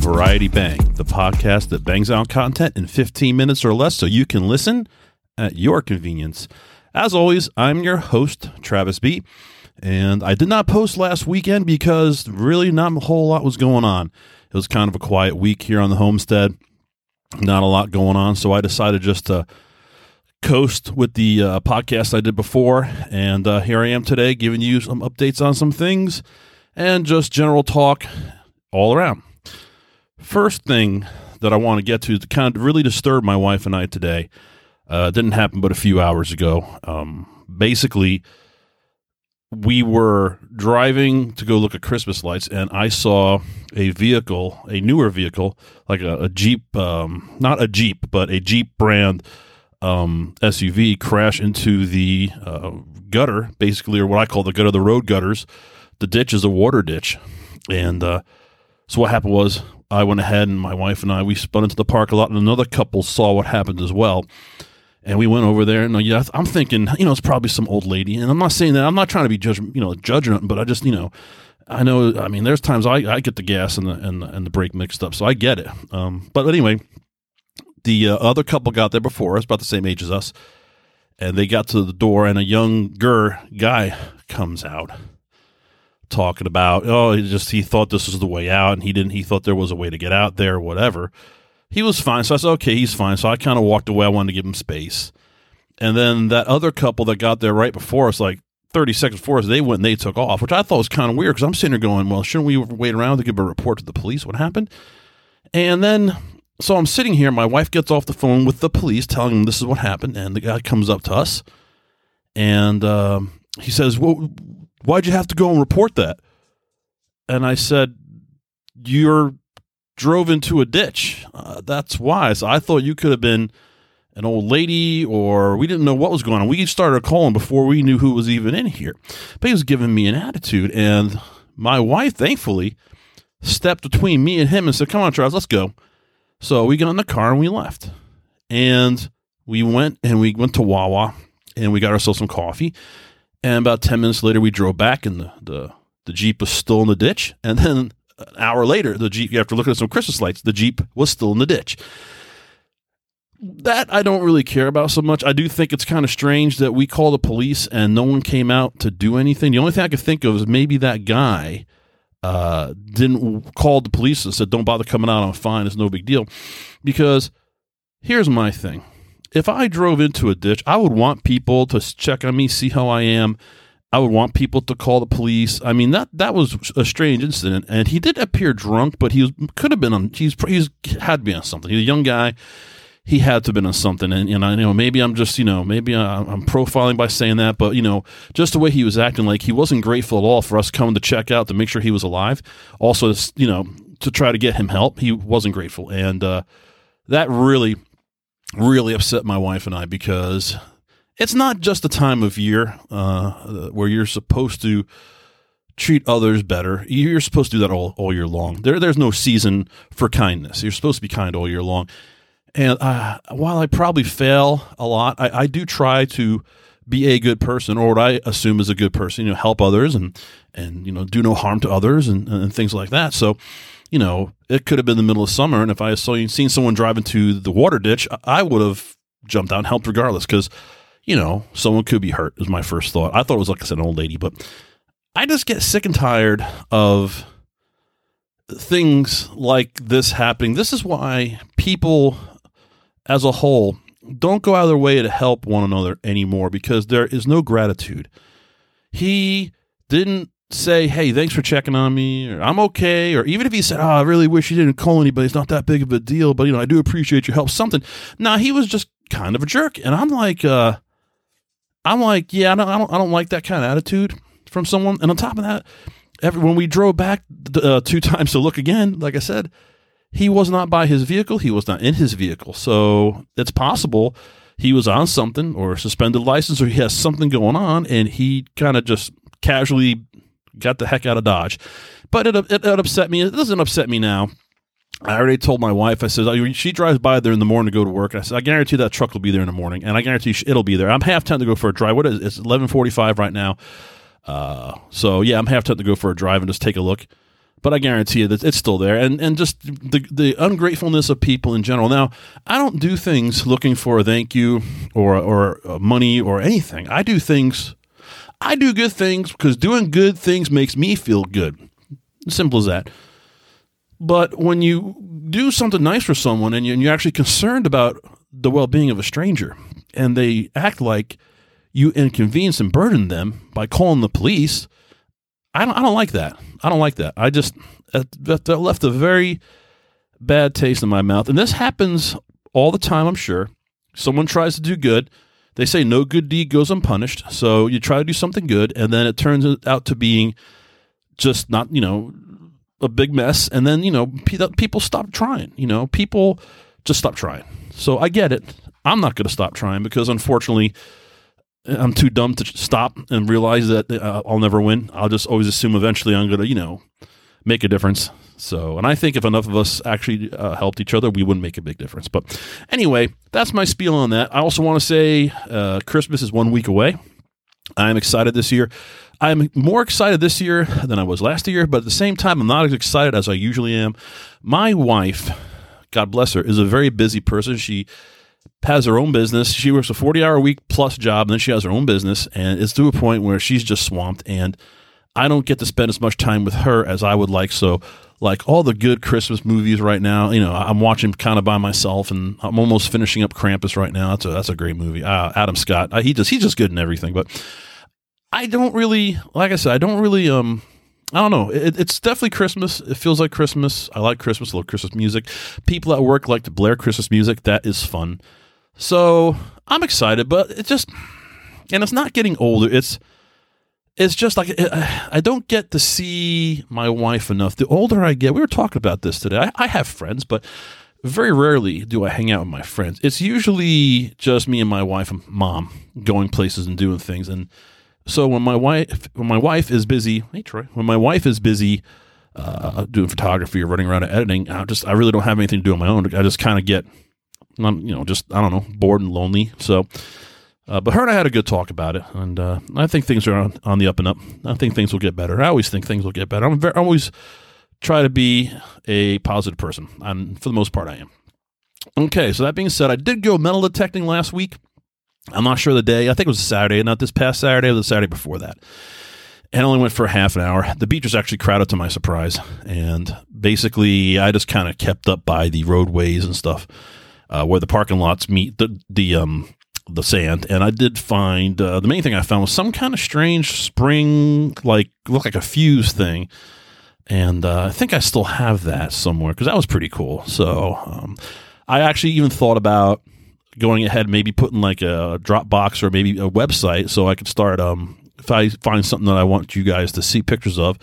Variety Bang, the podcast that bangs out content in 15 minutes or less so you can listen at your convenience. As always, I'm your host, Travis B. And I did not post last weekend because really not a whole lot was going on. It was kind of a quiet week here on the homestead, not a lot going on. So I decided just to coast with the uh, podcast I did before. And uh, here I am today giving you some updates on some things and just general talk all around. First thing that I want to get to to kind of really disturb my wife and I today. Uh, didn't happen but a few hours ago. Um, basically, we were driving to go look at Christmas lights, and I saw a vehicle, a newer vehicle, like a, a Jeep, um, not a Jeep, but a Jeep brand um, SUV, crash into the uh, gutter, basically, or what I call the gutter, of the road gutters. The ditch is a water ditch, and uh, so what happened was I went ahead and my wife and I we spun into the park a lot, and another couple saw what happened as well. And we went over there, and uh, I'm thinking, you know, it's probably some old lady. And I'm not saying that. I'm not trying to be judge, you know, judging, but I just, you know, I know. I mean, there's times I, I get the gas and the and the, and the brake mixed up, so I get it. Um, but anyway, the uh, other couple got there before us, about the same age as us, and they got to the door, and a younger guy comes out talking about, oh, he just he thought this was the way out, and he didn't. He thought there was a way to get out there, whatever. He was fine, so I said, okay, he's fine. So I kind of walked away. I wanted to give him space, and then that other couple that got there right before us, like 30 seconds before us, they went and they took off, which I thought was kind of weird because I'm sitting here going, well, shouldn't we wait around to give a report to the police? What happened? And then, so I'm sitting here. My wife gets off the phone with the police, telling them this is what happened, and the guy comes up to us, and um, he says, well, why'd you have to go and report that? And I said, you're drove into a ditch. Uh, that's why. So I thought you could have been an old lady or we didn't know what was going on. We started calling before we knew who was even in here. But he was giving me an attitude. And my wife, thankfully, stepped between me and him and said, Come on, Charles, let's go. So we got in the car and we left. And we went and we went to Wawa and we got ourselves some coffee. And about 10 minutes later, we drove back and the, the, the Jeep was still in the ditch. And then an hour later, the Jeep, after looking at some Christmas lights, the Jeep was still in the ditch. That I don't really care about so much. I do think it's kind of strange that we called the police and no one came out to do anything. The only thing I could think of is maybe that guy uh, didn't call the police and said, "Don't bother coming out. I'm fine. It's no big deal." Because here's my thing: if I drove into a ditch, I would want people to check on me, see how I am. I would want people to call the police. I mean that that was a strange incident, and he did appear drunk, but he was, could have been on. He's he's had to be on something. He's a young guy. He had to have been on something, and you know, you know, maybe I'm just you know, maybe I'm profiling by saying that, but you know, just the way he was acting, like he wasn't grateful at all for us coming to check out to make sure he was alive. Also, you know, to try to get him help, he wasn't grateful, and uh, that really, really upset my wife and I because it's not just a time of year uh, where you're supposed to treat others better. You're supposed to do that all, all year long. There, there's no season for kindness. You're supposed to be kind all year long. And uh, while I probably fail a lot, I, I do try to be a good person, or what I assume is a good person. You know, help others and and you know do no harm to others and, and things like that. So, you know, it could have been the middle of summer, and if I saw you seen someone drive into the water ditch, I would have jumped out and helped regardless because you know, someone could be hurt, was my first thought. I thought it was, like I said, an old lady, but I just get sick and tired of things like this happening. This is why people as a whole don't go out of their way to help one another anymore because there is no gratitude. He didn't say, "Hey, thanks for checking on me," or "I'm okay," or even if he said, "Oh, I really wish you didn't call anybody. It's not that big of a deal, but you know, I do appreciate your help." Something. Nah, he was just kind of a jerk, and I'm like, uh, I'm like, yeah, I don't, I don't, I don't like that kind of attitude from someone. And on top of that, every, when we drove back uh, two times to look again, like I said, he was not by his vehicle. He was not in his vehicle. So it's possible he was on something or suspended license or he has something going on and he kind of just casually got the heck out of Dodge. but it, it, it upset me. It doesn't upset me now. I already told my wife. I said oh, she drives by there in the morning to go to work. And I said I guarantee that truck will be there in the morning, and I guarantee it'll be there. I'm half time to go for a drive. What is it? it's eleven forty five right now? Uh, so yeah, I'm half time to go for a drive and just take a look. But I guarantee you that it's still there, and and just the the ungratefulness of people in general. Now, I don't do things looking for a thank you or or money or anything. I do things. I do good things because doing good things makes me feel good. Simple as that. But when you do something nice for someone and, you, are actually concerned about the well being of a stranger, and they act like you inconvenience and burden them by calling the police, I don't, I don't like that. I don't like that. I just, that, left a very bad taste in my mouth. And this happens all the time, I'm sure. Someone tries to do good. They say no good deed goes unpunished. So you try to do something good, and then it turns out to being just not, you know, a big mess, and then you know people stop trying. You know, people just stop trying. So I get it. I'm not going to stop trying because unfortunately, I'm too dumb to stop and realize that uh, I'll never win. I'll just always assume eventually I'm going to, you know, make a difference. So, and I think if enough of us actually uh, helped each other, we wouldn't make a big difference. But anyway, that's my spiel on that. I also want to say uh, Christmas is one week away. I'm excited this year. I'm more excited this year than I was last year, but at the same time, I'm not as excited as I usually am. My wife, God bless her, is a very busy person. She has her own business. She works a 40 hour week plus job, and then she has her own business, and it's to a point where she's just swamped. And I don't get to spend as much time with her as I would like. So, like all the good Christmas movies right now, you know, I'm watching kind of by myself, and I'm almost finishing up Krampus right now. That's a that's a great movie. Uh, Adam Scott, uh, he just he's just good in everything, but I don't really, like I said, I don't really, um, I don't know. It, it's definitely Christmas. It feels like Christmas. I like Christmas. I love Christmas music. People at work like to blare Christmas music. That is fun. So I'm excited, but it just, and it's not getting older. It's, it's just like it, I don't get to see my wife enough. The older I get, we were talking about this today. I, I have friends, but very rarely do I hang out with my friends. It's usually just me and my wife and mom going places and doing things. And so when my wife when my wife is busy, hey Troy, when my wife is busy uh, doing photography or running around and editing, I just I really don't have anything to do on my own. I just kind of get, I'm, you know, just I don't know, bored and lonely. So, uh, but her and I had a good talk about it, and uh, I think things are on, on, the up and up. I think things will get better. I always think things will get better. I'm very, I always try to be a positive person, and for the most part, I am. Okay, so that being said, I did go metal detecting last week. I'm not sure the day. I think it was a Saturday, not this past Saturday, or the Saturday before that. And only went for half an hour. The beach was actually crowded to my surprise. And basically, I just kind of kept up by the roadways and stuff uh, where the parking lots meet the, the, um, the sand. And I did find uh, the main thing I found was some kind of strange spring, like, look like a fuse thing. And uh, I think I still have that somewhere because that was pretty cool. So um, I actually even thought about going ahead, maybe putting like a Dropbox or maybe a website so I could start. Um, if I find something that I want you guys to see pictures of,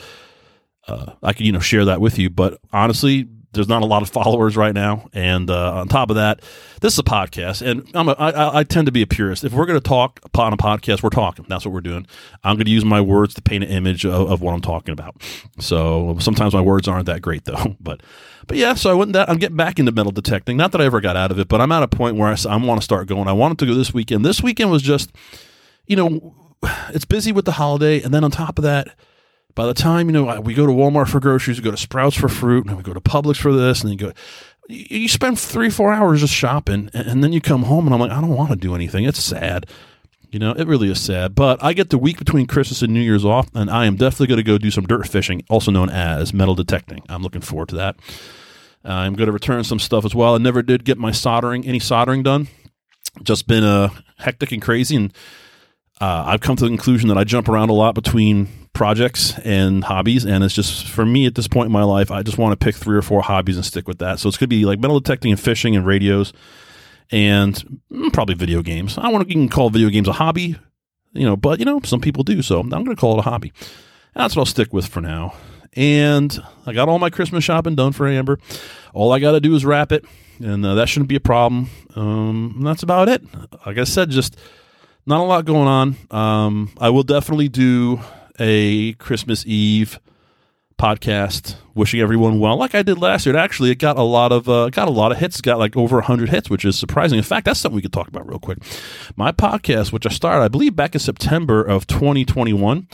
uh, I could you know share that with you. But honestly, there's not a lot of followers right now, and uh, on top of that, this is a podcast, and I'm a, I, I tend to be a purist. If we're going to talk on a podcast, we're talking. That's what we're doing. I'm going to use my words to paint an image of, of what I'm talking about. So sometimes my words aren't that great though, but but yeah. So I went that I'm getting back into metal detecting. Not that I ever got out of it, but I'm at a point where I, I want to start going. I wanted to go this weekend. This weekend was just, you know, it's busy with the holiday, and then on top of that by the time you know we go to Walmart for groceries, we go to Sprouts for fruit, and we go to Publix for this, and then you go. You spend three, four hours just shopping, and then you come home, and I'm like, I don't want to do anything. It's sad. You know, it really is sad. But I get the week between Christmas and New Year's off, and I am definitely going to go do some dirt fishing, also known as metal detecting. I'm looking forward to that. I'm going to return some stuff as well. I never did get my soldering, any soldering done. Just been uh, hectic and crazy, and uh, I've come to the conclusion that I jump around a lot between projects and hobbies. And it's just for me at this point in my life, I just want to pick three or four hobbies and stick with that. So it's going to be like metal detecting and fishing and radios and mm, probably video games. I want to even call video games a hobby, you know, but you know, some people do. So I'm going to call it a hobby. And that's what I'll stick with for now. And I got all my Christmas shopping done for Amber. All I got to do is wrap it, and uh, that shouldn't be a problem. Um, that's about it. Like I said, just not a lot going on. Um, I will definitely do a Christmas Eve podcast. Wishing everyone well, like I did last year. It actually, it got a lot of uh, got a lot of hits. It got like over hundred hits, which is surprising. In fact, that's something we could talk about real quick. My podcast, which I started, I believe, back in September of 2021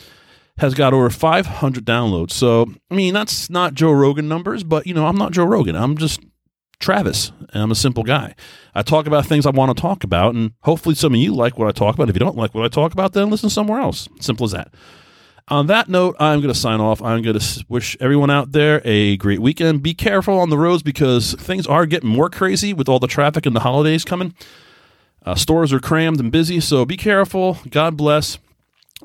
has got over 500 downloads. So, I mean, that's not Joe Rogan numbers, but you know, I'm not Joe Rogan. I'm just Travis. I'm a simple guy. I talk about things I want to talk about, and hopefully some of you like what I talk about. If you don't like what I talk about, then listen somewhere else. Simple as that. On that note, I'm going to sign off. I'm going to wish everyone out there a great weekend. Be careful on the roads because things are getting more crazy with all the traffic and the holidays coming. Uh, stores are crammed and busy, so be careful. God bless.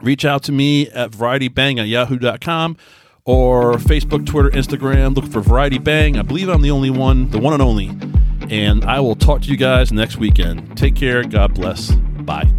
Reach out to me at varietybang at yahoo.com or Facebook, Twitter, Instagram. Look for Variety Bang. I believe I'm the only one, the one and only. And I will talk to you guys next weekend. Take care. God bless. Bye.